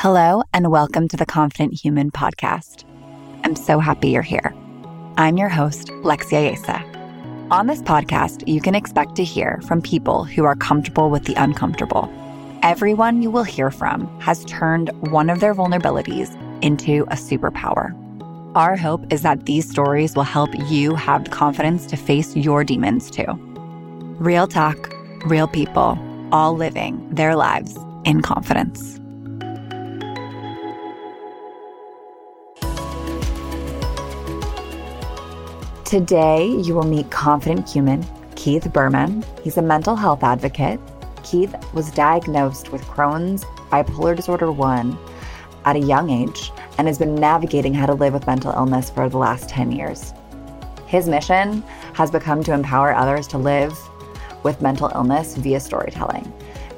Hello, and welcome to the Confident Human podcast. I'm so happy you're here. I'm your host, Lexia Yesa. On this podcast, you can expect to hear from people who are comfortable with the uncomfortable. Everyone you will hear from has turned one of their vulnerabilities into a superpower. Our hope is that these stories will help you have the confidence to face your demons too. Real talk, real people, all living their lives in confidence. Today, you will meet confident human Keith Berman. He's a mental health advocate. Keith was diagnosed with Crohn's bipolar disorder 1 at a young age and has been navigating how to live with mental illness for the last 10 years. His mission has become to empower others to live with mental illness via storytelling.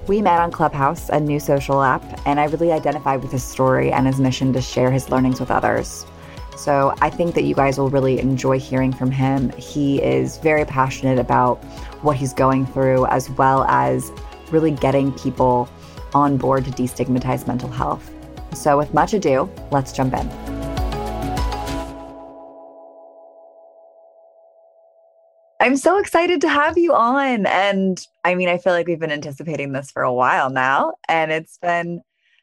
We met on Clubhouse, a new social app, and I really identified with his story and his mission to share his learnings with others. So I think that you guys will really enjoy hearing from him. He is very passionate about what he's going through, as well as really getting people on board to destigmatize mental health. So, with much ado, let's jump in. I'm so excited to have you on. And I mean, I feel like we've been anticipating this for a while now, and it's been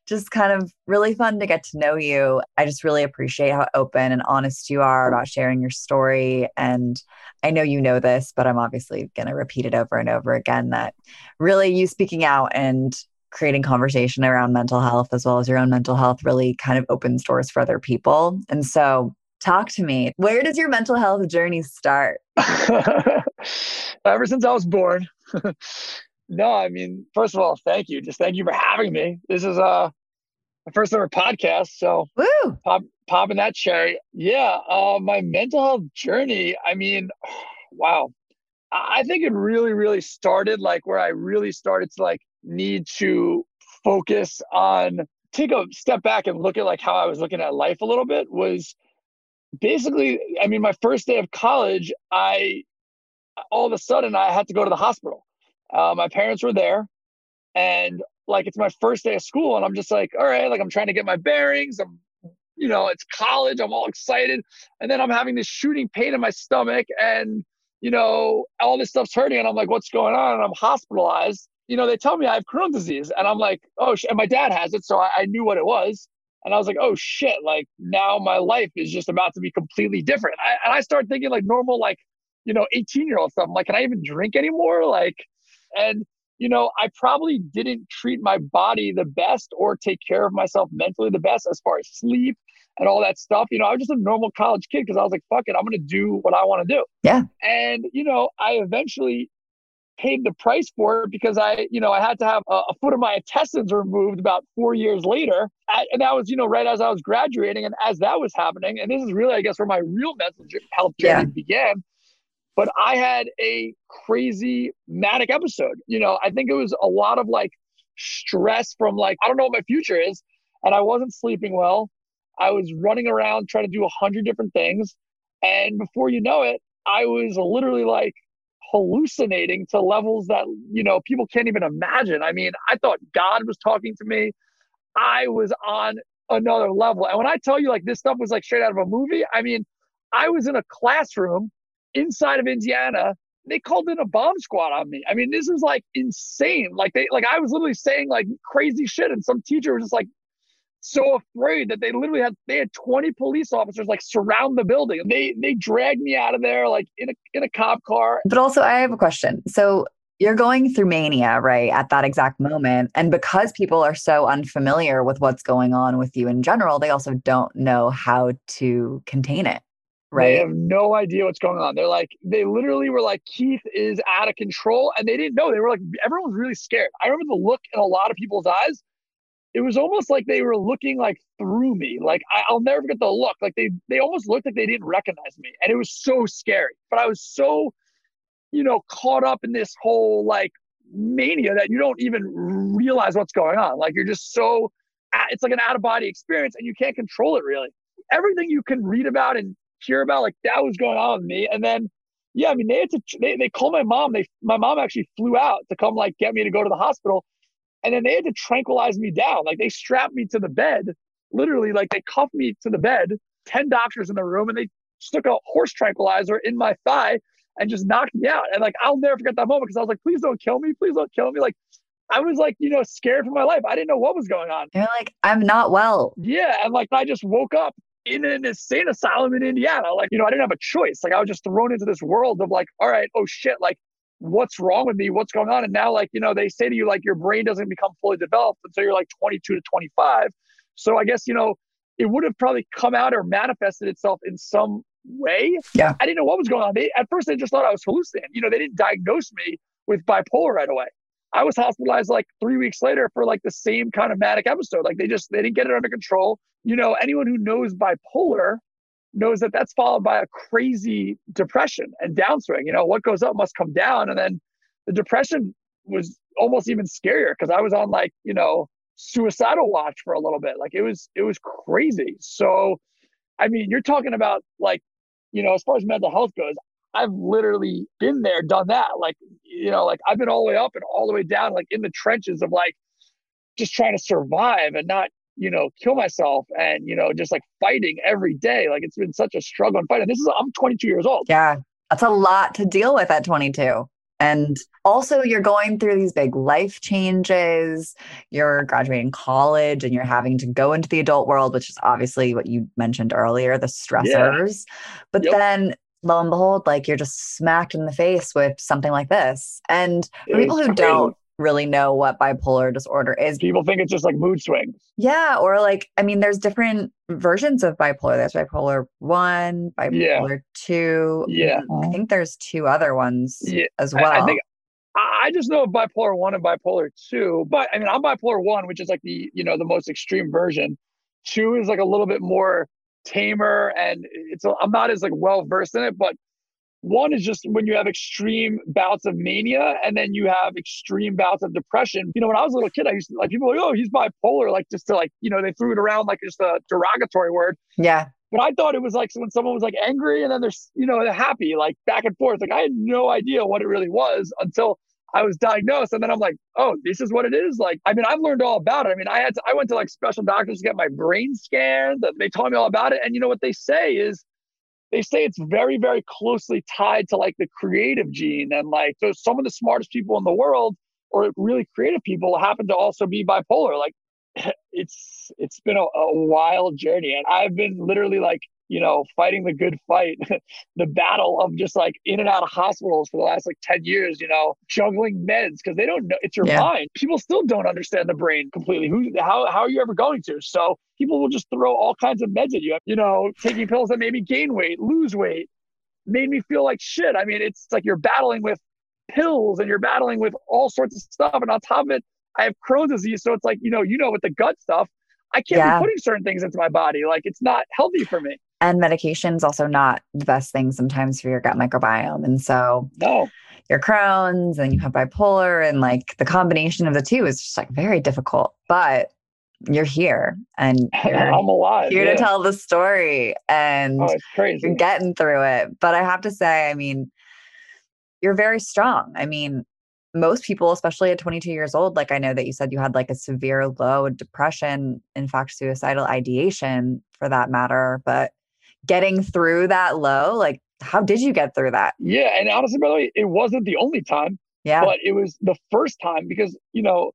just kind of really fun to get to know you. I just really appreciate how open and honest you are about sharing your story. And I know you know this, but I'm obviously going to repeat it over and over again that really you speaking out and creating conversation around mental health as well as your own mental health really kind of opens doors for other people. And so, talk to me. Where does your mental health journey start? Ever since I was born. No, I mean, first of all, thank you. Just thank you for having me. This is uh my first ever podcast, so Woo! pop popping that cherry. Yeah, uh, my mental health journey. I mean, wow. I think it really, really started like where I really started to like need to focus on take a step back and look at like how I was looking at life a little bit was basically I mean my first day of college I all of a sudden I had to go to the hospital uh, my parents were there, and like it's my first day of school, and I'm just like, all right, like I'm trying to get my bearings. I'm, you know, it's college. I'm all excited, and then I'm having this shooting pain in my stomach, and you know, all this stuff's hurting, and I'm like, what's going on? And I'm hospitalized. You know, they tell me I have Crohn's disease, and I'm like, oh, sh-. and my dad has it, so I, I knew what it was. And I was like, oh shit, like now my life is just about to be completely different. I, and I start thinking like normal, like, you know, 18 year old stuff. I'm like, can I even drink anymore? Like, and, you know, I probably didn't treat my body the best or take care of myself mentally the best as far as sleep and all that stuff. You know, I was just a normal college kid because I was like, fuck it, I'm going to do what I want to do. Yeah. And, you know, I eventually paid the price for it because I, you know, I had to have a, a foot of my intestines removed about four years later. and that was, you know, right as I was graduating. And as that was happening, and this is really, I guess, where my real mental health journey yeah. began but I had a crazy manic episode. You know, I think it was a lot of like stress from like, I don't know what my future is. And I wasn't sleeping well. I was running around trying to do a hundred different things. And before you know it, I was literally like hallucinating to levels that, you know, people can't even imagine. I mean, I thought God was talking to me. I was on another level. And when I tell you like this stuff was like straight out of a movie, I mean, I was in a classroom inside of Indiana. They called in a bomb squad on me. I mean, this is like insane. Like they, like I was literally saying like crazy shit, and some teacher was just like so afraid that they literally had they had 20 police officers like surround the building. They they dragged me out of there like in a in a cop car. But also, I have a question. So you're going through mania right at that exact moment and because people are so unfamiliar with what's going on with you in general they also don't know how to contain it Right. They have no idea what's going on. They're like, they literally were like, Keith is out of control. And they didn't know. They were like, everyone was really scared. I remember the look in a lot of people's eyes. It was almost like they were looking like through me. Like I, will never forget the look. Like they they almost looked like they didn't recognize me. And it was so scary. But I was so, you know, caught up in this whole like mania that you don't even realize what's going on. Like you're just so it's like an out of body experience and you can't control it really. Everything you can read about and hear about like that was going on with me. And then, yeah, I mean, they had to, they, they called my mom. They, my mom actually flew out to come like get me to go to the hospital. And then they had to tranquilize me down. Like they strapped me to the bed, literally, like they cuffed me to the bed, 10 doctors in the room, and they stuck a horse tranquilizer in my thigh and just knocked me out. And like, I'll never forget that moment because I was like, please don't kill me. Please don't kill me. Like, I was like, you know, scared for my life. I didn't know what was going on. You're like, I'm not well. Yeah. And like, I just woke up in an insane asylum in Indiana. Like, you know, I didn't have a choice. Like, I was just thrown into this world of like, all right, oh shit, like, what's wrong with me? What's going on? And now, like, you know, they say to you, like, your brain doesn't become fully developed until you're like 22 to 25. So I guess, you know, it would have probably come out or manifested itself in some way. Yeah. I didn't know what was going on. They, at first, they just thought I was hallucinating. You know, they didn't diagnose me with bipolar right away. I was hospitalized like three weeks later for like the same kind of manic episode. Like they just, they didn't get it under control. You know, anyone who knows bipolar knows that that's followed by a crazy depression and downswing. You know, what goes up must come down. And then the depression was almost even scarier because I was on like, you know, suicidal watch for a little bit. Like it was, it was crazy. So, I mean, you're talking about like, you know, as far as mental health goes, I've literally been there, done that. Like, you know, like I've been all the way up and all the way down, like in the trenches of like just trying to survive and not, you know, kill myself and, you know, just like fighting every day. Like it's been such a struggle and fighting. This is, I'm 22 years old. Yeah. That's a lot to deal with at 22. And also, you're going through these big life changes. You're graduating college and you're having to go into the adult world, which is obviously what you mentioned earlier the stressors. Yeah. But yep. then, lo and behold, like you're just smacked in the face with something like this. And for people who don't really know what bipolar disorder is. People think it's just like mood swings. Yeah. Or like, I mean, there's different versions of bipolar. There's bipolar one, bipolar yeah. two. Yeah. I think there's two other ones yeah. as well. I, I think I just know of bipolar one and bipolar two, but I mean, I'm bipolar one, which is like the, you know, the most extreme version. Two is like a little bit more tamer and it's, I'm not as like well versed in it, but one is just when you have extreme bouts of mania and then you have extreme bouts of depression. You know, when I was a little kid, I used to like people like, oh, he's bipolar, like just to like, you know, they threw it around like just a derogatory word. Yeah. But I thought it was like when someone was like angry and then there's, you know, happy, like back and forth. Like I had no idea what it really was until I was diagnosed. And then I'm like, oh, this is what it is. Like, I mean, I've learned all about it. I mean, I had to, I went to like special doctors to get my brain scanned. And they told me all about it. And you know what they say is they say it's very, very closely tied to like the creative gene. And like, so some of the smartest people in the world or really creative people happen to also be bipolar. Like, it's it's been a, a wild journey, and I've been literally like you know, fighting the good fight, the battle of just like in and out of hospitals for the last like 10 years, you know, juggling meds because they don't know it's your yeah. mind. People still don't understand the brain completely. Who, how, how are you ever going to? So people will just throw all kinds of meds at you, you know, taking pills that made me gain weight, lose weight, made me feel like shit. I mean, it's like you're battling with pills and you're battling with all sorts of stuff. And on top of it, I have Crohn's disease. So it's like, you know, you know, with the gut stuff, I can't yeah. be putting certain things into my body. Like it's not healthy for me. And medication is also not the best thing sometimes for your gut microbiome. And so no. your Crohn's and you have bipolar and like the combination of the two is just like very difficult. But you're here and you're I'm alive. Here yeah. to tell the story and oh, you're getting through it. But I have to say, I mean, you're very strong. I mean, most people, especially at 22 years old, like I know that you said you had like a severe low depression, in fact, suicidal ideation for that matter. But getting through that low, like how did you get through that? Yeah. And honestly, by the way, it wasn't the only time. Yeah. But it was the first time because, you know,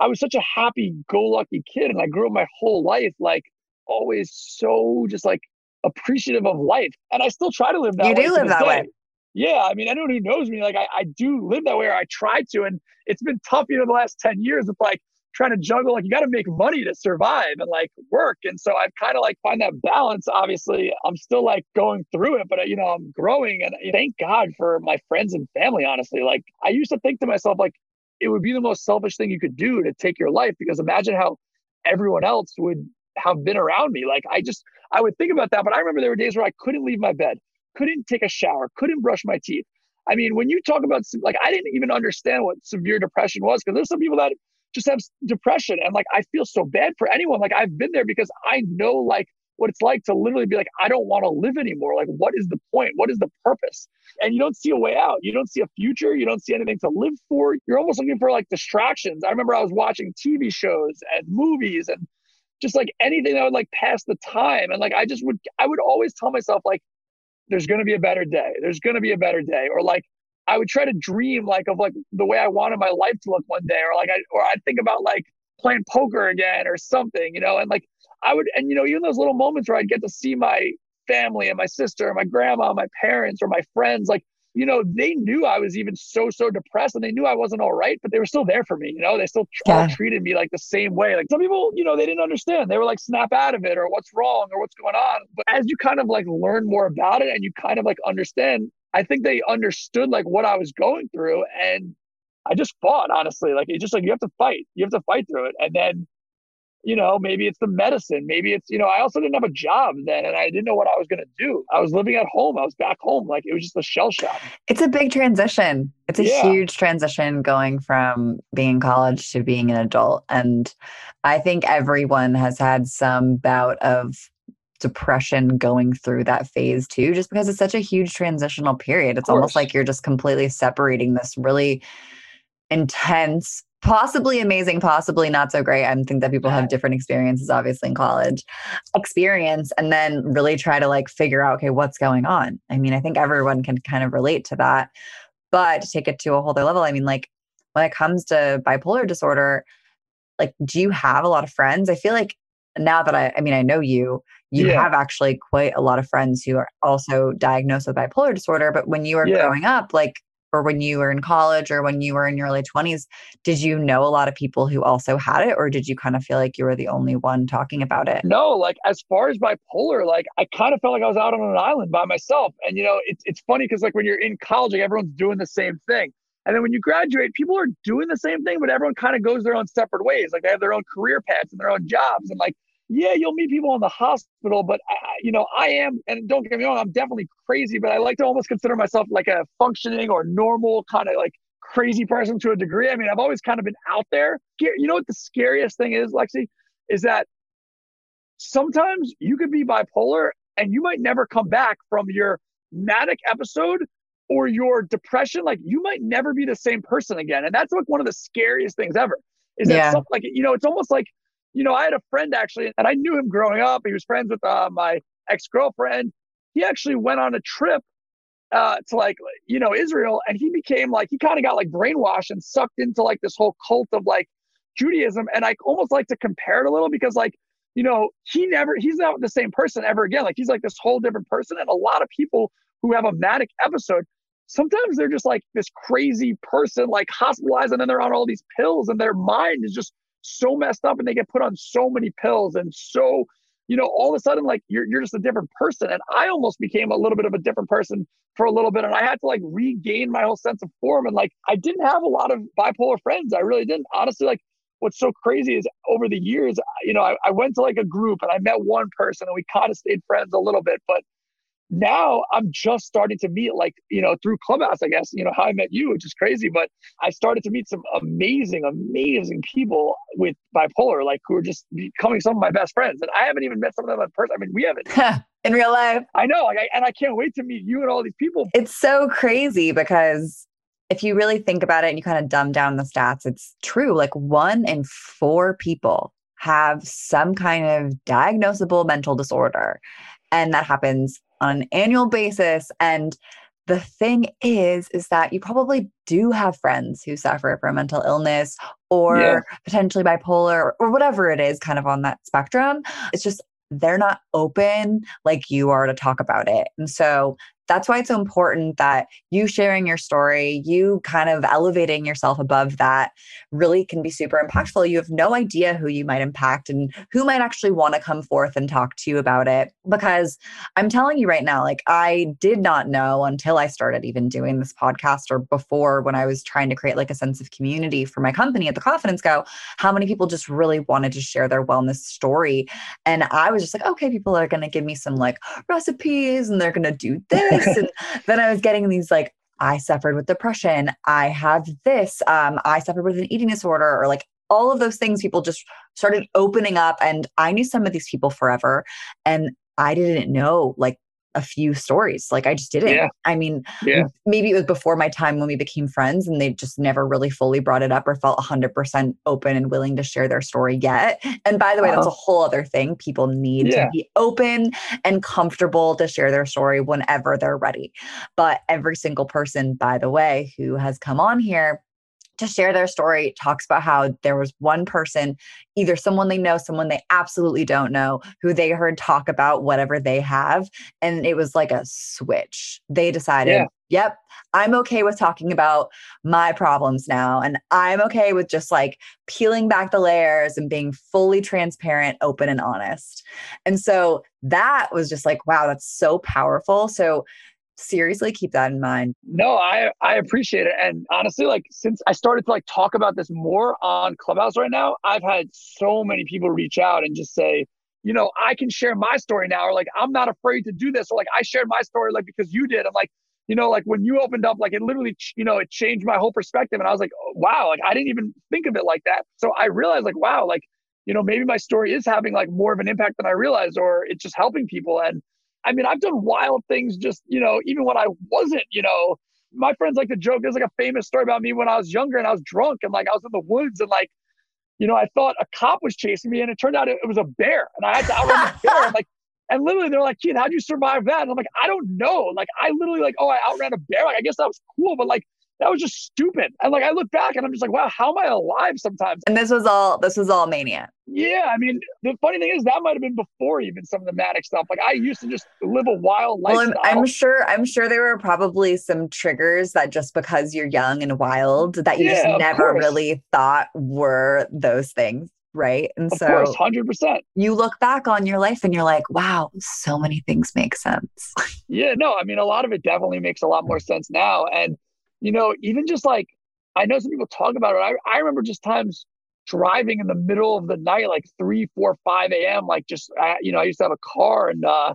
I was such a happy go lucky kid and I grew up my whole life like always so just like appreciative of life. And I still try to live that you way. You do live that day. way yeah, I mean, anyone who knows me, like I, I do live that way or I try to. And it's been tough, you know, the last 10 years of like trying to juggle, like you got to make money to survive and like work. And so I've kind of like find that balance. Obviously, I'm still like going through it, but uh, you know, I'm growing and eh, thank God for my friends and family, honestly. Like I used to think to myself, like, it would be the most selfish thing you could do to take your life because imagine how everyone else would have been around me. Like I just, I would think about that. But I remember there were days where I couldn't leave my bed couldn't take a shower, couldn't brush my teeth. I mean, when you talk about like, I didn't even understand what severe depression was because there's some people that just have depression, and like I feel so bad for anyone. Like I've been there because I know like what it's like to literally be like, I don't want to live anymore. Like, what is the point? What is the purpose? And you don't see a way out. You don't see a future. You don't see anything to live for. You're almost looking for like distractions. I remember I was watching TV shows and movies and just like anything that would like pass the time. And like, I just would, I would always tell myself, like, there's going to be a better day. There's going to be a better day. Or like, I would try to dream like of like the way I wanted my life to look one day. Or like, I, or I'd think about like playing poker again or something, you know, and like, I would, and you know, even those little moments where I'd get to see my family and my sister, and my grandma, my parents, or my friends, like, you know, they knew I was even so, so depressed and they knew I wasn't all right, but they were still there for me. You know, they still yeah. all treated me like the same way. Like some people, you know, they didn't understand. They were like, snap out of it or what's wrong or what's going on. But as you kind of like learn more about it and you kind of like understand, I think they understood like what I was going through. And I just fought, honestly. Like, it's just like you have to fight. You have to fight through it. And then you know, maybe it's the medicine. Maybe it's, you know, I also didn't have a job then and I didn't know what I was going to do. I was living at home. I was back home. Like it was just a shell shock. It's a big transition. It's a yeah. huge transition going from being in college to being an adult. And I think everyone has had some bout of depression going through that phase too, just because it's such a huge transitional period. It's almost like you're just completely separating this really intense possibly amazing, possibly not so great. I think that people have different experiences, obviously, in college experience, and then really try to like figure out, okay, what's going on. I mean, I think everyone can kind of relate to that. But to take it to a whole other level, I mean, like when it comes to bipolar disorder, like, do you have a lot of friends? I feel like now that I, I mean, I know you, you yeah. have actually quite a lot of friends who are also diagnosed with bipolar disorder. But when you were yeah. growing up, like, or when you were in college or when you were in your early 20s did you know a lot of people who also had it or did you kind of feel like you were the only one talking about it no like as far as bipolar like i kind of felt like i was out on an island by myself and you know it's, it's funny because like when you're in college like everyone's doing the same thing and then when you graduate people are doing the same thing but everyone kind of goes their own separate ways like they have their own career paths and their own jobs and like yeah, you'll meet people in the hospital, but I, you know, I am, and don't get me wrong, I'm definitely crazy, but I like to almost consider myself like a functioning or normal kind of like crazy person to a degree. I mean, I've always kind of been out there. You know what the scariest thing is, Lexi, is that sometimes you could be bipolar and you might never come back from your manic episode or your depression. Like you might never be the same person again. And that's like one of the scariest things ever. Is that yeah. something like you know, it's almost like you know, I had a friend actually, and I knew him growing up. He was friends with uh, my ex girlfriend. He actually went on a trip uh, to like, you know, Israel, and he became like, he kind of got like brainwashed and sucked into like this whole cult of like Judaism. And I almost like to compare it a little because, like, you know, he never, he's not the same person ever again. Like, he's like this whole different person. And a lot of people who have a manic episode, sometimes they're just like this crazy person, like hospitalized, and then they're on all these pills, and their mind is just so messed up and they get put on so many pills and so you know all of a sudden like you're, you're just a different person. And i almost became a little bit of a different person for a little bit. And i had to like regain my whole sense of form. And like i didn't have a lot of bipolar friends. I really didn't. Honestly like what's so crazy is over the years you know I, I went to like a group and i met one person and we kind of stayed friends a little bit. But now I'm just starting to meet like, you know, through Clubhouse, I guess, you know, how I met you, which is crazy. But I started to meet some amazing, amazing people with bipolar, like who are just becoming some of my best friends. And I haven't even met some of them in person. I mean, we haven't. in real life. I know. Like, I, and I can't wait to meet you and all these people. It's so crazy because if you really think about it and you kind of dumb down the stats, it's true. Like one in four people have some kind of diagnosable mental disorder. And that happens on an annual basis. And the thing is, is that you probably do have friends who suffer from mental illness or yeah. potentially bipolar or, or whatever it is, kind of on that spectrum. It's just they're not open like you are to talk about it. And so that's why it's so important that you sharing your story, you kind of elevating yourself above that really can be super impactful. You have no idea who you might impact and who might actually want to come forth and talk to you about it. Because I'm telling you right now, like I did not know until I started even doing this podcast or before when I was trying to create like a sense of community for my company at the Confidence Go, how many people just really wanted to share their wellness story. And I was just like, okay, people are going to give me some like recipes and they're going to do this this. and then I was getting these like, I suffered with depression. I have this. Um, I suffered with an eating disorder, or like all of those things, people just started opening up. And I knew some of these people forever. And I didn't know like a few stories. Like I just didn't. Yeah. I mean, Yeah. maybe it was before my time when we became friends and they just never really fully brought it up or felt 100% open and willing to share their story yet. And by the way, that's a Uh-huh. whole other thing. People need Yeah. to be open and comfortable to share their story whenever they're ready. But every single person, by the way, who has come on here to share their story talks about how there was one person, either someone they know, someone they absolutely don't know, who they heard talk about whatever they have. And it was like a switch. They decided, Yeah. yep, I'm okay with talking about my problems now. And I'm okay with just like peeling back the layers and being fully transparent, open, and honest. And so that was just like, wow, that's so powerful. So seriously keep that in mind. No, I I appreciate it. And honestly, like since I started to like talk about this more on Clubhouse right now, I've had so many people reach out and just say, you know, I can share my story now, or like I'm not afraid to do this, or like I shared my story like because you did. I'm like, you know, like when you opened up, like it literally, you know, it changed my whole perspective. And I was like, oh, wow, like I didn't even think of it like that. So I realized, like, wow, like you know, maybe my story is having like more of an impact than I realized, or it's just helping people. And I mean, I've done wild things just, you know, even when I wasn't, you know, my friends like to joke. There's like a famous story about me when I was younger and I was drunk and like I was in the woods and like, you know, I thought a cop was chasing me and it turned out it, it was a bear and I had to outrun the bear. And like, and literally they're like, kid, how'd you survive that? And I'm like, I don't know. Like, I literally like, oh, I outran a bear. Like, I guess that was cool, but like, that was just stupid. And like, I look back and I'm just like, wow, how am I alive sometimes? And this was all this was all mania. Yeah, I mean, the funny thing is that might have been before even some of the manic stuff. Like I used to just live a wild life. Well. I'm, I'm sure I'm sure there were probably some triggers that just because you're young and wild that you Yeah, just never really thought were those things. Right. And of so course, hundred percent. you look back on your life and you're like, wow, so many things make sense. Yeah, no, I mean, a lot of it definitely makes a lot more sense now. And you know, even just like I know some people talk about it. I I remember just times driving in the middle of the night, like three, four, five a.m. Like just I, you know, I used to have a car, and uh,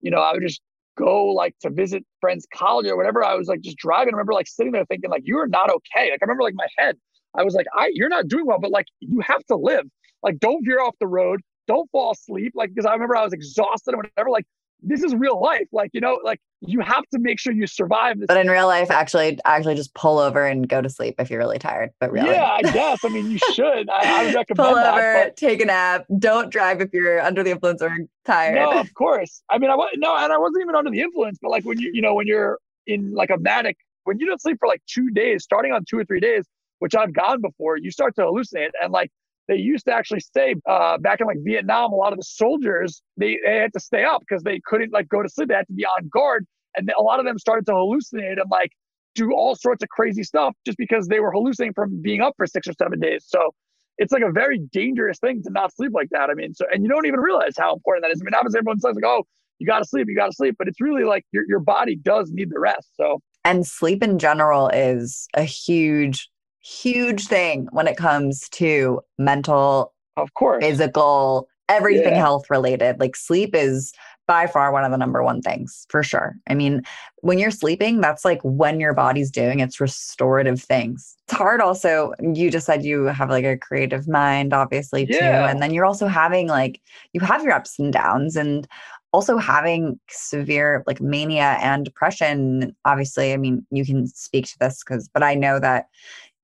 you know, I would just go like to visit friends' college or whatever. I was like just driving. I remember like sitting there thinking like, you are not okay. Like I remember like my head. I was like, I you're not doing well, but like you have to live. Like don't veer off the road. Don't fall asleep. Like because I remember I was exhausted or whatever. Like this is real life. Like you know, like you have to make sure you survive this. But in real life, actually, actually just pull over and go to sleep if you're really tired. But really, Yeah, I guess. I mean, you should. I, I would recommend pull that. over, but- take a nap. Don't drive if you're under the influence or tired. No, of course. I mean, I was no, and I wasn't even under the influence. But like when you, you know, when you're in like a manic, when you don't sleep for like two days, starting on two or three days, which I've gone before, you start to hallucinate. And like they used to actually say uh, back in like Vietnam, a lot of the soldiers they, they had to stay up because they couldn't like go to sleep. They had to be on guard, and a lot of them started to hallucinate and like do all sorts of crazy stuff just because they were hallucinating from being up for six or seven days. So it's like a very dangerous thing to not sleep like that. I mean, so and you don't even realize how important that is. I mean, obviously everyone says like, oh, you gotta sleep, you gotta sleep, but it's really like your your body does need the rest. So And sleep in general is a huge, huge thing when it comes to mental, of course, physical, everything Yeah. health related. Like sleep is by far one of the number one things for sure. I mean, when you're sleeping, that's like when your body's doing its restorative things. It's hard also. You just said you have like a creative mind, obviously, too. And then you're also having like, you have your ups and downs and also having severe like mania and depression. Obviously, I mean, you can speak to this because, but I know that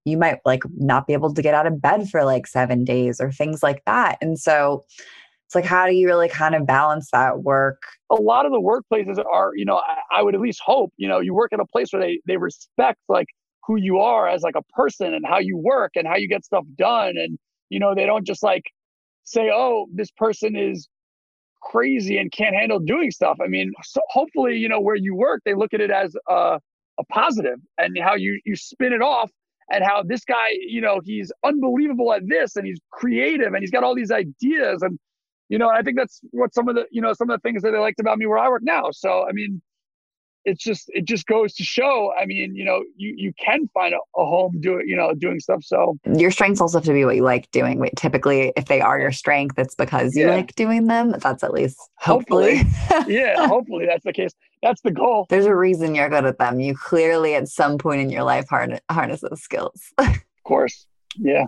you might like not be able to get out of bed for like seven days or things like that. And so it's like, how do you really kind of balance that work? a lot of the workplaces are, you know, I, I would at least hope, you know, you work at a place where they they respect like who you are as like a person and how you work and how you get stuff done. And, you know, they don't just like say, oh, this person is crazy and can't handle doing stuff. I mean, so hopefully, you know, where you work, they look at it as a, a positive and how you you spin it off and how this guy, you know, he's unbelievable at this and he's creative and he's got all these ideas and you know, I think that's what some of the, you know, some of the things that they liked about me where I work now. So, I mean, it's just, it just goes to show, I mean, you know, you, you can find a, a home doing, you know, doing stuff. So Your strengths also have to be what you like doing. Typically, if they are your strength, it's because you Yeah. like doing them. That's at least hopefully. yeah, hopefully that's the case. That's the goal. There's a reason you're good at them. You clearly, at some point in your life, harness, harness those skills. Of course. Yeah.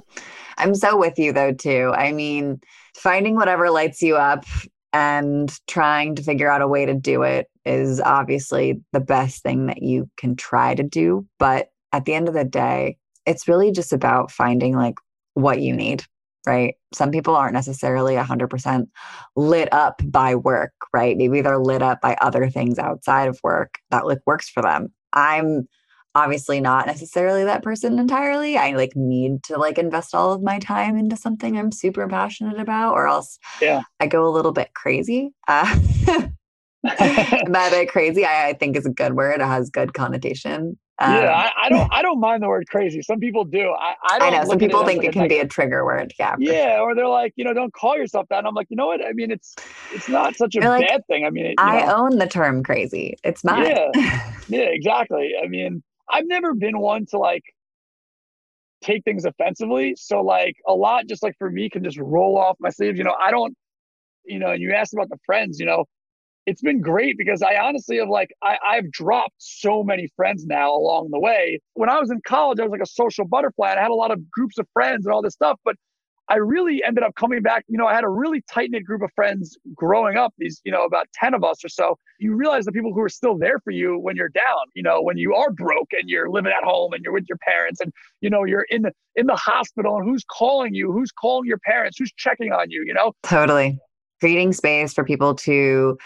I'm so with you though too. I mean, finding whatever lights you up and trying to figure out a way to do it is obviously the best thing that you can try to do, but at the end of the day, it's really just about finding like what you need, right? Some people aren't necessarily 100% lit up by work, right? Maybe they're lit up by other things outside of work that like works for them. I'm obviously not necessarily that person entirely. I like need to like invest all of my time into something I'm super passionate about, or else yeah. I go a little bit crazy. Uh, by bit crazy, I, I, think is a good word. It has good connotation. Um, yeah, I, I, don't. I don't mind the word crazy. Some people do. I, I, I know some people think it can be a trigger word. Yeah. Yeah, sure. or they're like, you know, don't call yourself that. And I'm like, you know what? I mean, it's it's not such a like, bad thing. I mean, it, I know. own the term crazy. It's mine. Yeah, yeah, exactly. I mean, I've never been one to like take things offensively. So like a lot just like for me can just roll off my sleeves. You know, I don't, you know, and you asked about the friends, you know, it's been great because I honestly have like I, I've dropped so many friends now along the way. When I was in college, I was like a social butterfly and I had a lot of groups of friends and all this stuff. But I really ended up coming back. You know, I had a really tight knit group of friends growing up, these, you know, about 10 of us or so. You realize the people who are still there for you when you're down, you know, when you are broke and you're living at home and you're with your parents and, you know, you're in the, in the hospital and who's calling you, who's calling your parents, who's checking on you, you know? Totally. Creating space for people to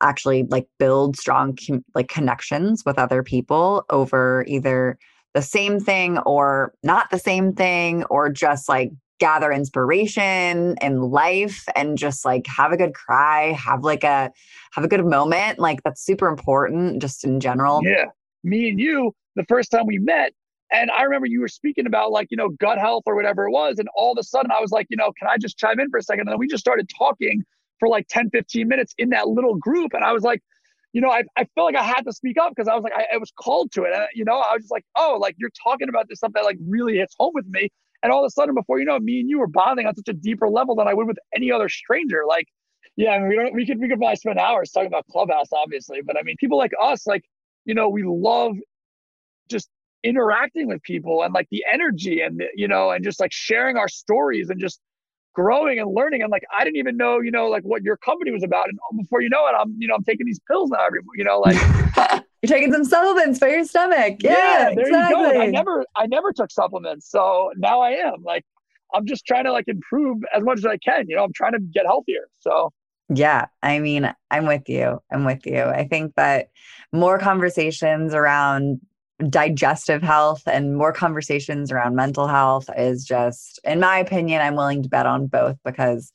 actually like build strong like connections with other people over either the same thing or not the same thing or just like gather inspiration in life and just like have a good cry, have like a have a good moment. Like that's super important just in general. Yeah. Me and you, the first time we met, and I remember you were speaking about like, you know, gut health or whatever it was. And all of a sudden I was like, you know, can I just chime in for a second? And then we just started talking for like 10, 15 minutes in that little group. And I was like, you know, I, I felt like I had to speak up because I was like, I, I was called to it. And, you know, I was just like, oh, like you're talking about this stuff that like really hits home with me. And all of a sudden, before you know, me and you were bonding on such a deeper level than I would with any other stranger. Like, yeah, I mean, we don't we could we could probably spend hours talking about Clubhouse, obviously, but I mean, people like us, like, you know, we love just interacting with people and like the energy and you know, and just like sharing our stories and just growing and learning. And like, I didn't even know, you know, like what your company was about. And before you know it, I'm, you know, I'm taking these pills now every, you know, like You're taking some supplements for your stomach. Yeah, yeah there exactly. you go. I never, I never took supplements, so now I am. Like, I'm just trying to like improve as much as I can. You know, I'm trying to get healthier. So. Yeah, I mean, I'm with you. I'm with you. I think that more conversations around digestive health and more conversations around mental health is just, in my opinion, I'm willing to bet on both because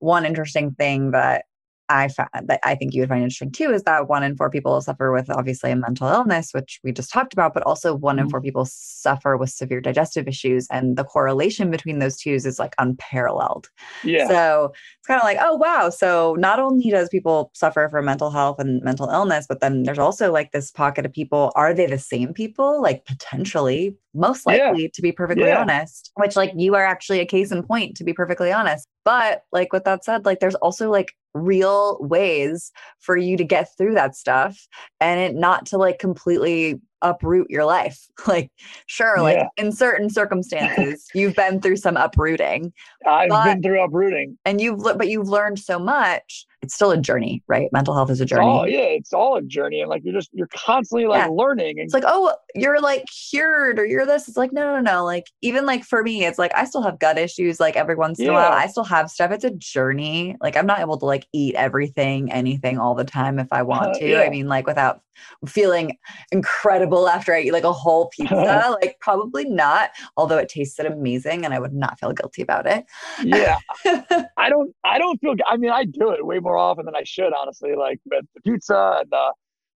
one interesting thing that I found that I think you would find interesting too is that one in four people suffer with obviously a mental illness, which we just talked about, but also one in mm-hmm. four people suffer with severe digestive issues. And the correlation between those two is like unparalleled. Yeah. So it's kind of like, oh, wow. So not only does people suffer from mental health and mental illness, but then there's also like this pocket of people. Are they the same people? Like potentially, most likely, yeah. to be perfectly yeah. honest, which like you are actually a case in point, to be perfectly honest. But like with that said, like there's also like real ways for you to get through that stuff and it not to like completely uproot your life. Like, sure, like yeah. in certain circumstances, you've been through some uprooting. I've but, been through uprooting, and you've but you've learned so much. It's still a journey, right? Mental health is a journey. Oh yeah, it's all a journey, and like you're just you're constantly like yeah. learning. And it's like, oh, you're like cured, or you're this. It's like, no, no, no. Like even like for me, it's like I still have gut issues. Like every once in yeah. a while, I still have stuff. It's a journey. Like I'm not able to like eat everything, anything all the time if I want uh, to. I mean, like without feeling incredible after I eat like a whole pizza. like probably not, although it tasted amazing and I would not feel guilty about it. yeah. I don't I don't feel I mean I do it way more often than I should honestly like with the pizza and the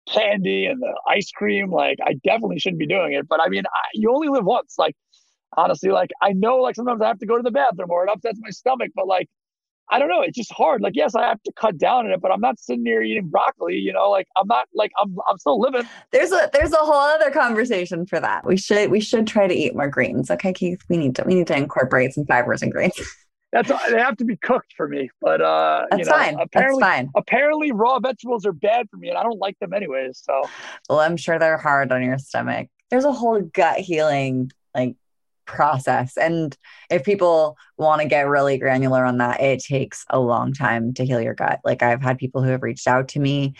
candy and the ice cream like I definitely shouldn't be doing it but I mean I, you only live once like honestly like I know like sometimes I have to go to the bathroom or it upsets my stomach but like I don't know. It's just hard. Like, yes, I have to cut down on it, but I'm not sitting here eating broccoli. You know, like I'm not like I'm I'm still living. There's a there's a whole other conversation for that. We should we should try to eat more greens. Okay, Keith, we need to we need to incorporate some fibers and greens. That's they have to be cooked for me, but uh, that's you know, fine. Apparently, that's fine. Apparently, raw vegetables are bad for me, and I don't like them anyways. So, well, I'm sure they're hard on your stomach. There's a whole gut healing like process. And if people want to get really granular on that, it takes a long time to heal your gut. Like I've had people who have reached out to me.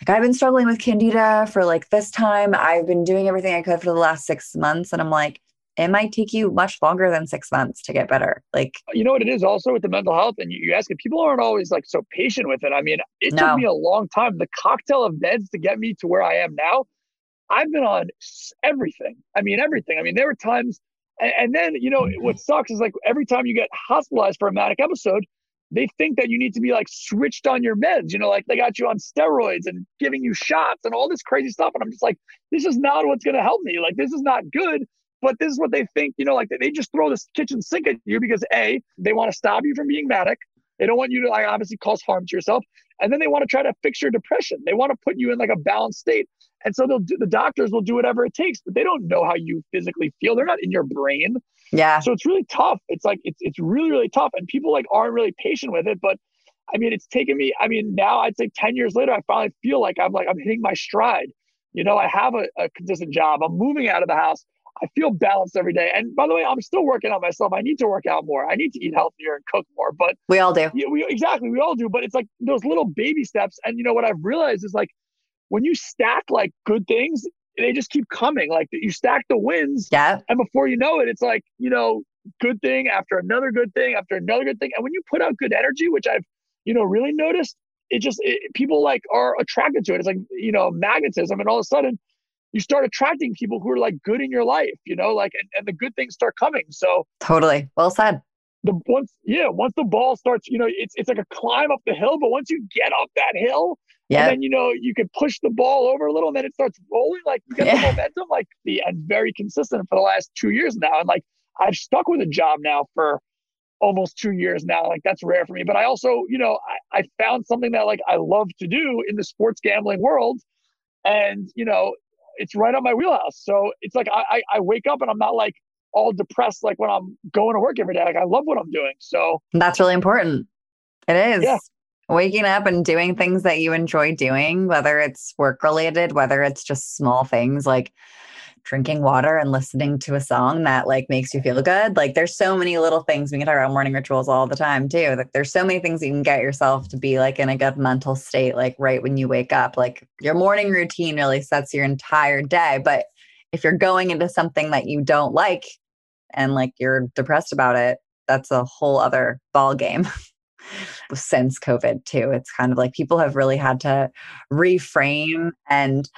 Like I've been struggling with candida for like this time. I've been doing everything I could for the last six months. And I'm like, it might take you much longer than six months to get better. Like, you know what it is also with the mental health, and you, you ask it, people aren't always like so patient with it. I mean, it no. took me a long time. The cocktail of meds to get me to where I am now. I've been on everything. I mean, everything. I mean, there were times, and, and then you know mm-hmm. what sucks is like every time you get hospitalized for a manic episode, they think that you need to be like switched on your meds. You know, like they got you on steroids and giving you shots and all this crazy stuff. And I'm just like, this is not what's going to help me. Like, this is not good. But this is what they think, you know, like they just throw this kitchen sink at you because A, they want to stop you from being manic. They don't want you to like obviously cause harm to yourself. And then they want to try to fix your depression. They want to put you in like a balanced state. And so they'll do, the doctors will do whatever it takes, but they don't know how you physically feel. They're not in your brain. Yeah. So it's really tough. It's like it's it's really really tough, and people like aren't really patient with it. But I mean, it's taken me. I mean, now I'd say ten years later, I finally feel like I'm like I'm hitting my stride. You know, I have a, a consistent job. I'm moving out of the house. I feel balanced every day. And by the way, I'm still working on myself. I need to work out more. I need to eat healthier and cook more. But we all do. Yeah, we exactly we all do. But it's like those little baby steps. And you know what I've realized is like when you stack like good things, they just keep coming. Like you stack the wins. Yeah. And before you know it, it's like, you know, good thing after another good thing after another good thing. And when you put out good energy, which I've, you know, really noticed, it just it, people like are attracted to it. It's like, you know, magnetism. And all of a sudden you start attracting people who are like good in your life, you know, like and, and the good things start coming. So totally. Well said. The once yeah, once the ball starts, you know, it's it's like a climb up the hill, but once you get up that hill, yeah. And then you know you can push the ball over a little, and then it starts rolling. Like you get yeah. the momentum, like the and very consistent for the last two years now. And like I've stuck with a job now for almost two years now. Like that's rare for me. But I also, you know, I, I found something that like I love to do in the sports gambling world, and you know, it's right on my wheelhouse. So it's like I, I wake up and I'm not like all depressed like when I'm going to work every day. Like I love what I'm doing. So that's really important. It is. Yeah. Waking up and doing things that you enjoy doing, whether it's work related, whether it's just small things like drinking water and listening to a song that like makes you feel good. Like there's so many little things we can talk about morning rituals all the time too. Like there's so many things you can get yourself to be like in a good mental state, like right when you wake up. Like your morning routine really sets your entire day. But if you're going into something that you don't like and like you're depressed about it, that's a whole other ball game. since COVID too. It's kind of like people have really had to reframe and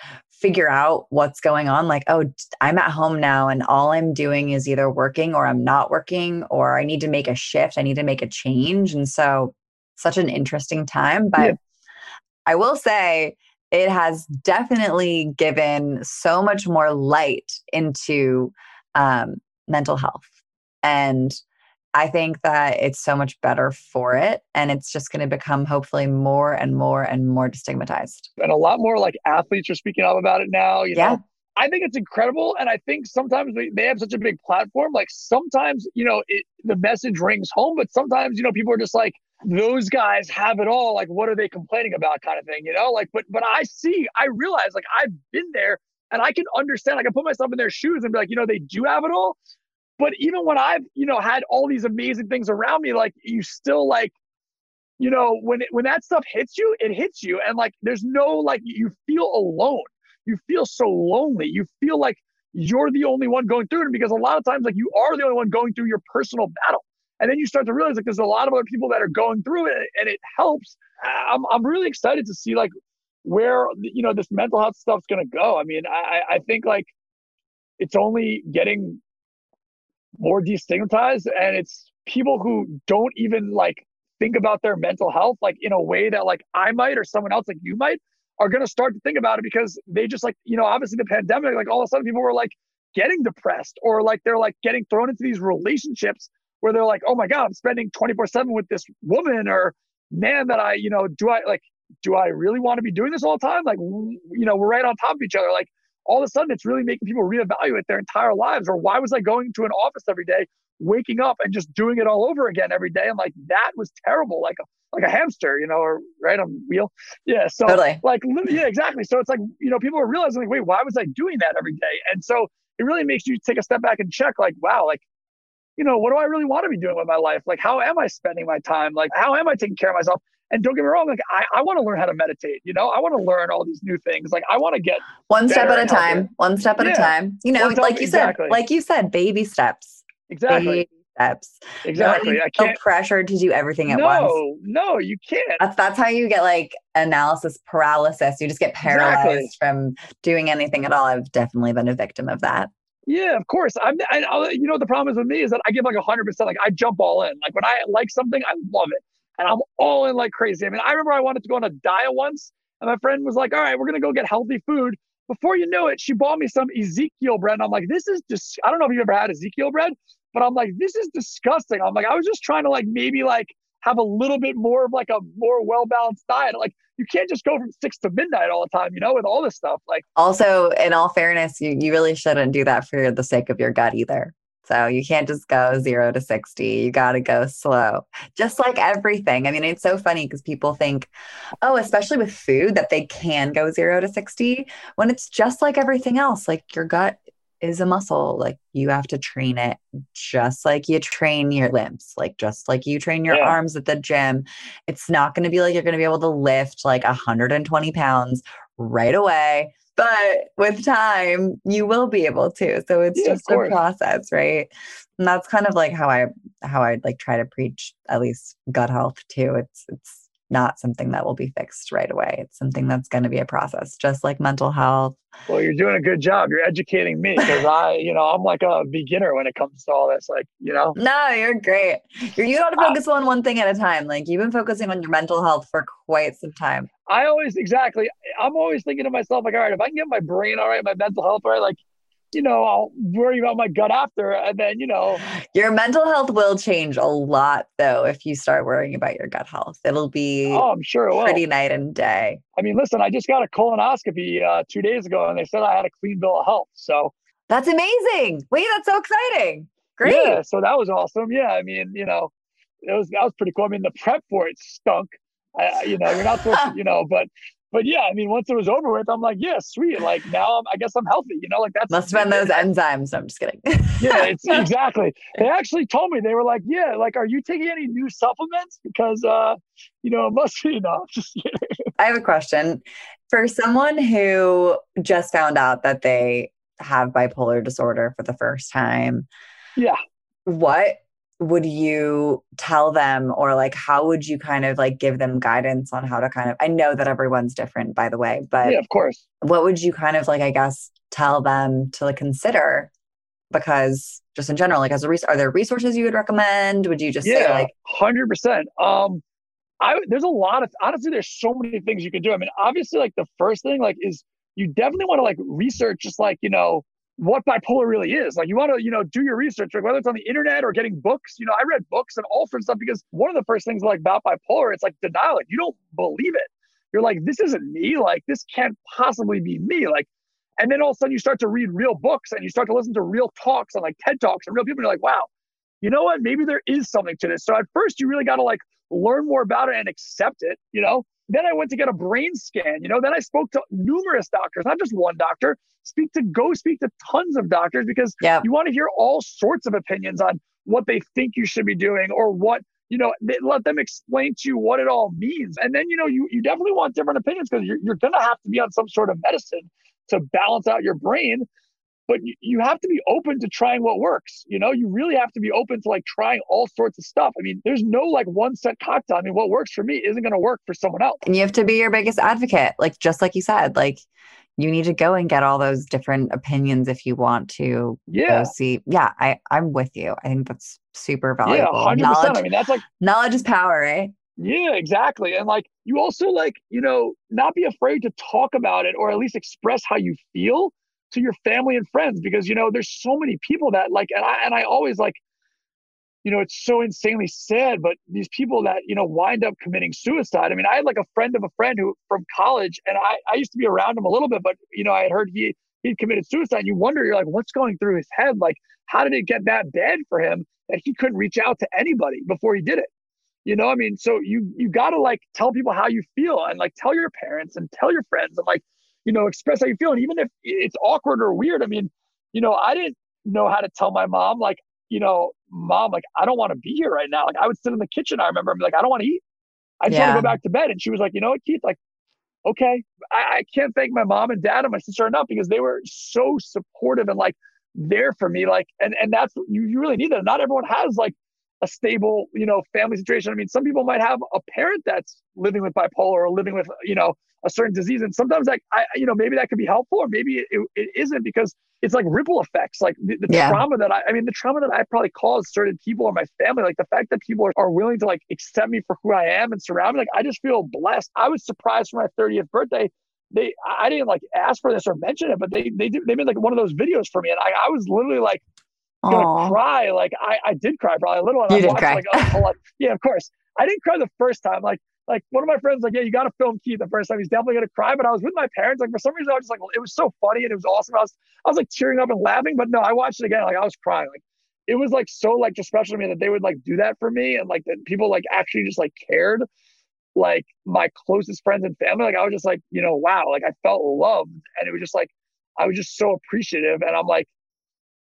figure out what's going on like oh i'm at home now and all i'm doing is either working or i'm not working or i need to make a shift i need to make a change and so such an interesting time but yeah. i will say it has definitely given so much more light into um, mental health and I think that it's so much better for it. And it's just going to become hopefully more and more and more destigmatized. And a lot more like athletes are speaking up about it now. You yeah. know, I think it's incredible. And I think sometimes they, they have such a big platform. Like sometimes, you know, it, the message rings home, but sometimes, you know, people are just like, those guys have it all. Like, what are they complaining about kind of thing, you know? Like, but, but I see, I realize like I've been there and I can understand, I can put myself in their shoes and be like, you know, they do have it all. But even when I've, you know, had all these amazing things around me, like you still like, you know, when it, when that stuff hits you, it hits you, and like there's no like you feel alone. You feel so lonely. You feel like you're the only one going through it because a lot of times like you are the only one going through your personal battle. And then you start to realize like there's a lot of other people that are going through it and it helps. I'm I'm really excited to see like where you know this mental health stuff's gonna go. I mean, I I think like it's only getting more destigmatized and it's people who don't even like think about their mental health like in a way that like I might or someone else like you might are going to start to think about it because they just like you know obviously the pandemic like all of a sudden people were like getting depressed or like they're like getting thrown into these relationships where they're like oh my god I'm spending 24/7 with this woman or man that I you know do I like do I really want to be doing this all the time? Like you know we're right on top of each other. Like all of a sudden it's really making people reevaluate their entire lives. Or why was I going to an office every day, waking up and just doing it all over again every day? And like that was terrible, like a like a hamster, you know, or right on wheel. Yeah. So totally. like yeah, exactly. So it's like, you know, people are realizing like, wait, why was I doing that every day? And so it really makes you take a step back and check like, wow, like, you know, what do I really want to be doing with my life? Like, how am I spending my time? Like, how am I taking care of myself? And don't get me wrong, like I, I want to learn how to meditate. You know, I want to learn all these new things. Like I want to get one step at a time. One step at yeah. a time. You know, like you exactly. said, like you said, baby steps. Exactly. Baby steps. Exactly. I can't pressure to do everything at no, once. No, no, you can't. That's that's how you get like analysis paralysis. You just get paralyzed exactly. from doing anything at all. I've definitely been a victim of that. Yeah, of course. I'm. I, uh, you know, the problem is with me is that I give like hundred percent. Like I jump all in. Like when I like something, I love it and I'm all in like crazy. I mean, I remember I wanted to go on a diet once, and my friend was like, "All right, we're gonna go get healthy food." Before you know it, she bought me some Ezekiel bread, and I'm like, "This is just." I don't know if you've ever had Ezekiel bread, but I'm like, "This is disgusting." I'm like, I was just trying to like maybe like have a little bit more of like a more well balanced diet. Like you can't just go from six to midnight all the time, you know, with all this stuff. Like also, in all fairness, you you really shouldn't do that for the sake of your gut either. So you can't just go zero to 60. You got to go slow, just like everything. I mean, it's so funny because people think, oh, especially with food, that they can go zero to 60 when it's just like everything else. Like your gut is a muscle. Like you have to train it just like you train your limbs, like just like you train your yeah. arms at the gym. It's not going to be like you're going to be able to lift like 120 pounds right away but with time you will be able to. So it's yeah, just a process right? And that's kind of like how i how i like try to preach at least gut health too. It's it's not something that will be fixed right away. It's something that's going to be a process just like mental health. Well you're doing a good job. You're educating me because i you know i'm like a beginner when it comes to all this like you know? No you're great. You're, you got to focus uh, on one thing at a time. Like you've been focusing on your mental health for quite some time. I always exactly. I'm always thinking to myself like, all right, if I can get my brain all right, my mental health all right, like, you know, I'll worry about my gut after, and then you know, your mental health will change a lot though if you start worrying about your gut health. It'll be oh, I'm sure it will. pretty night and day. I mean, listen, I just got a colonoscopy uh, two days ago, and they said I had a clean bill of health. So that's amazing. Wait, that's so exciting. Great. Yeah, so that was awesome. Yeah, I mean, you know, it was that was pretty cool. I mean, the prep for it stunk I, you know, you're not supposed to, you know, but but yeah, I mean, once it was over with, I'm like, yeah, sweet. Like now, I'm, I guess I'm healthy. You know, like that's must have been those enzymes. I'm just kidding. yeah, it's exactly. They actually told me they were like, yeah, like, are you taking any new supplements? Because uh, you know, it must be enough. Just kidding. I have a question for someone who just found out that they have bipolar disorder for the first time. Yeah. What would you tell them or like how would you kind of like give them guidance on how to kind of I know that everyone's different by the way, but Yeah, of course. What would you kind of like I guess tell them to like, consider because just in general like as a res- are there resources you would recommend? Would you just yeah, say like 100%. Um I there's a lot of honestly there's so many things you can do. I mean, obviously like the first thing like is you definitely want to like research just like, you know, what bipolar really is. Like you want to, you know, do your research, like whether it's on the internet or getting books. You know, I read books and all sorts of stuff because one of the first things like about bipolar, it's like denial. Like you don't believe it. You're like, this isn't me. Like this can't possibly be me. Like, and then all of a sudden you start to read real books and you start to listen to real talks and like TED talks and real people. And you're like, wow, you know what? Maybe there is something to this. So at first you really got to like learn more about it and accept it. You know, then I went to get a brain scan, you know, then I spoke to numerous doctors, not just one doctor. Speak to go speak to tons of doctors because you want to hear all sorts of opinions on what they think you should be doing or what, you know, let them explain to you what it all means. And then, you know, you, you definitely want different opinions because you're, you're going to have to be on some sort of medicine to balance out your brain but you have to be open to trying what works you know? You really have to be open to like trying all sorts of stuff. I mean there's no like one set cocktail. I mean what works for me isn't going to work for someone else. And you have to be your biggest advocate like just like you said like you need to go and get all those different opinions if you want to yeah. see. Yeah i i'm with you. I think that's super valuable. yeah 100% knowledge, i mean that's like knowledge is power right? Yeah, exactly. And like you also like, you know, not be afraid to talk about it or at least express how you feel to your family and friends because you know there's so many people that like and I and I always like you know it's so insanely sad but these people that you know wind up committing suicide. I mean I had like a friend of a friend who from college and I I used to be around him a little bit but you know I had heard he he committed suicide. You wonder you're like what's going through his head? Like how did it get that bad for him that he couldn't reach out to anybody before he did it? You know i mean so you you got to like tell people how you feel and like tell your parents and tell your friends and like you know, express how you feel. And even if it's awkward or weird, I mean, you know, I didn't know how to tell my mom, like, you know, mom, like, I don't want to be here right now. Like, I would sit in the kitchen. I remember, I'm like, I don't want to eat. I just yeah. want to go back to bed. And she was like, you know what, Keith, like, okay. I, I can't thank my mom and dad and my sister enough because they were so supportive and like there for me. Like, and, and that's, you, you really need that. Not everyone has like a stable, you know, family situation. I mean, some people might have a parent that's living with bipolar or living with, you know, a certain disease. And sometimes like, I, you know, maybe that could be helpful or maybe it, it isn't because it's like ripple effects. Like the, the yeah. trauma that I, I mean, the trauma that I probably caused certain people or my family, like the fact that people are, are willing to like accept me for who I am and surround me. Like, I just feel blessed. I was surprised for my 30th birthday. They, I didn't like ask for this or mention it, but they, they, did, they made like one of those videos for me. And I, I was literally like, gonna cry. Like I, I did cry probably a little. And you I did cry. Like, oh, like, yeah, of course. I didn't cry the first time. Like like one of my friends like, yeah, you got to film Keith the first time. He's definitely gonna cry. But I was with my parents. Like for some reason, I was just like, it was so funny and it was awesome. I was I was like tearing up and laughing. But no, I watched it again. Like I was crying. Like it was like so like just special to me that they would like do that for me and like that people like actually just like cared like my closest friends and family like i was just like you know wow like i felt loved and it was just like i was just so appreciative and i'm like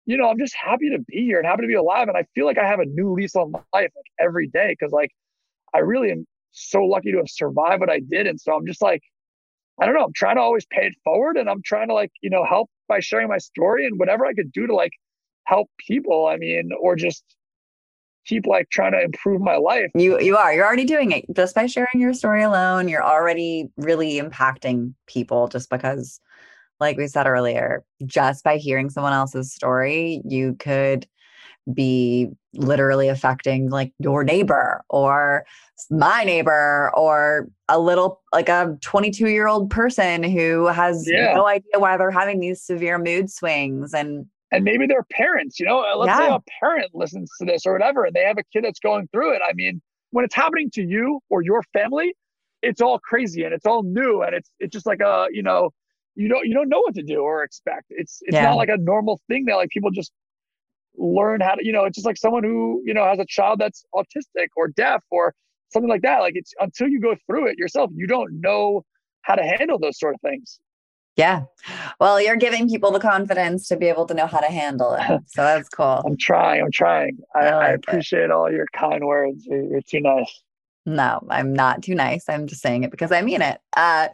you know, I'm just happy to be here and happy to be alive. And I feel like I have a new lease on life like every day because like I really am so lucky to have survived what I did. And so I'm just like, I don't know, I'm trying to always pay it forward and I'm trying to like, you know, help by sharing my story and whatever I could do to like help people. I mean, or just keep like trying to improve my life. You you are. You're already doing it. Just by sharing your story alone, you're already really impacting people just because like we said earlier, just by hearing someone else's story, you could be literally affecting like your neighbor or my neighbor or a little like a 22 year old person who has yeah. no idea why they're having these severe mood swings and and maybe their parents you know uh, let's yeah. say a parent listens to this or whatever and they have a kid that's going through it i mean when it's happening to you or your family it's all crazy and it's all new and it's it's just like a you know you don't you don't know what to do or expect. It's it's yeah. not like a normal thing that like people just learn how to you know it's just like someone who you know has a child that's autistic or deaf or something like that. Like it's until you go through it yourself you don't know how to handle those sort of things. Yeah. Well you're giving people the confidence to be able to know how to handle it. So that's cool. I'm trying i'm trying. I, I, like I appreciate it. all your kind words. You're, you're too nice. No i'm not too nice. I'm just saying it because i mean it. Uh,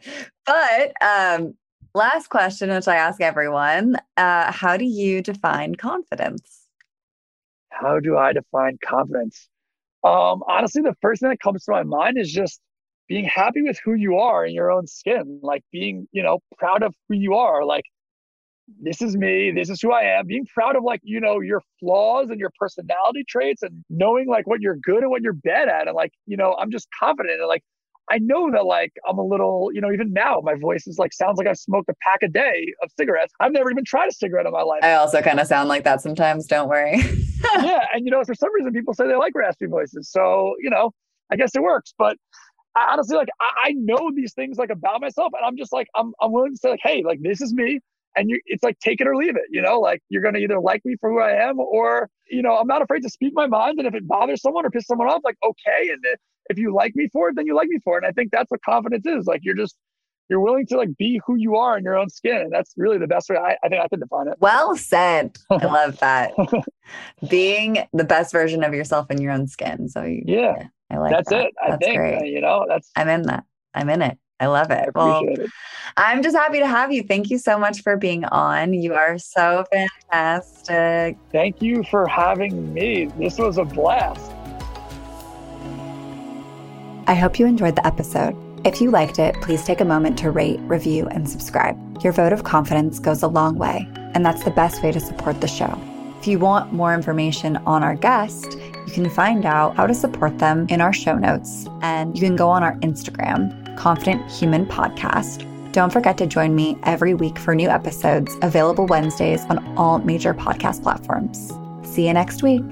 but um Last question, which I ask everyone uh, How do you define confidence? How do I define confidence? Um, honestly, the first thing that comes to my mind is just being happy with who you are in your own skin, like being, you know, proud of who you are. Like, this is me, this is who I am, being proud of like, you know, your flaws and your personality traits and knowing like what you're good and what you're bad at. And like, you know, I'm just confident and like I know that like I'm a little, you know, even now my voice is like sounds like I've smoked a pack a day of cigarettes. I've never even tried a cigarette in my life. I also kind of sound like that sometimes. Don't worry. yeah, and you know, for some reason people say they like raspy voices, so you know, I guess it works. But I, honestly, like I, I know these things like about myself, and I'm just like I'm I'm willing to say like, hey, like this is me and you it's like take it or leave it you know like you're gonna either like me for who i am or you know i'm not afraid to speak my mind and if it bothers someone or piss someone off like okay and if you like me for it, then you like me for it. And I think that's what confidence is. Like you're just you're willing to like be who you are in your own skin. And that's really the best way I, I think I can define it. Well said. I love that. Being the best version of yourself in your own skin. So you, yeah, yeah, I like that. that's that. it. I that's think great. Uh, you know that's I'm in that. I'm in it. I love it. I well, it. I'm just happy to have you. Thank you so much for being on. You are so fantastic. Thank you for having me. This was a blast. I hope you enjoyed the episode. If you liked it, please take a moment to rate, review, and subscribe. Your vote of confidence goes a long way, and that's the best way to support the show. If you want more information on our guest, you can find out how to support them in our show notes, and you can go on our Instagram, Confident Human Podcast. Don't forget to join me every week for new episodes available Wednesdays on all major podcast platforms. See you next week.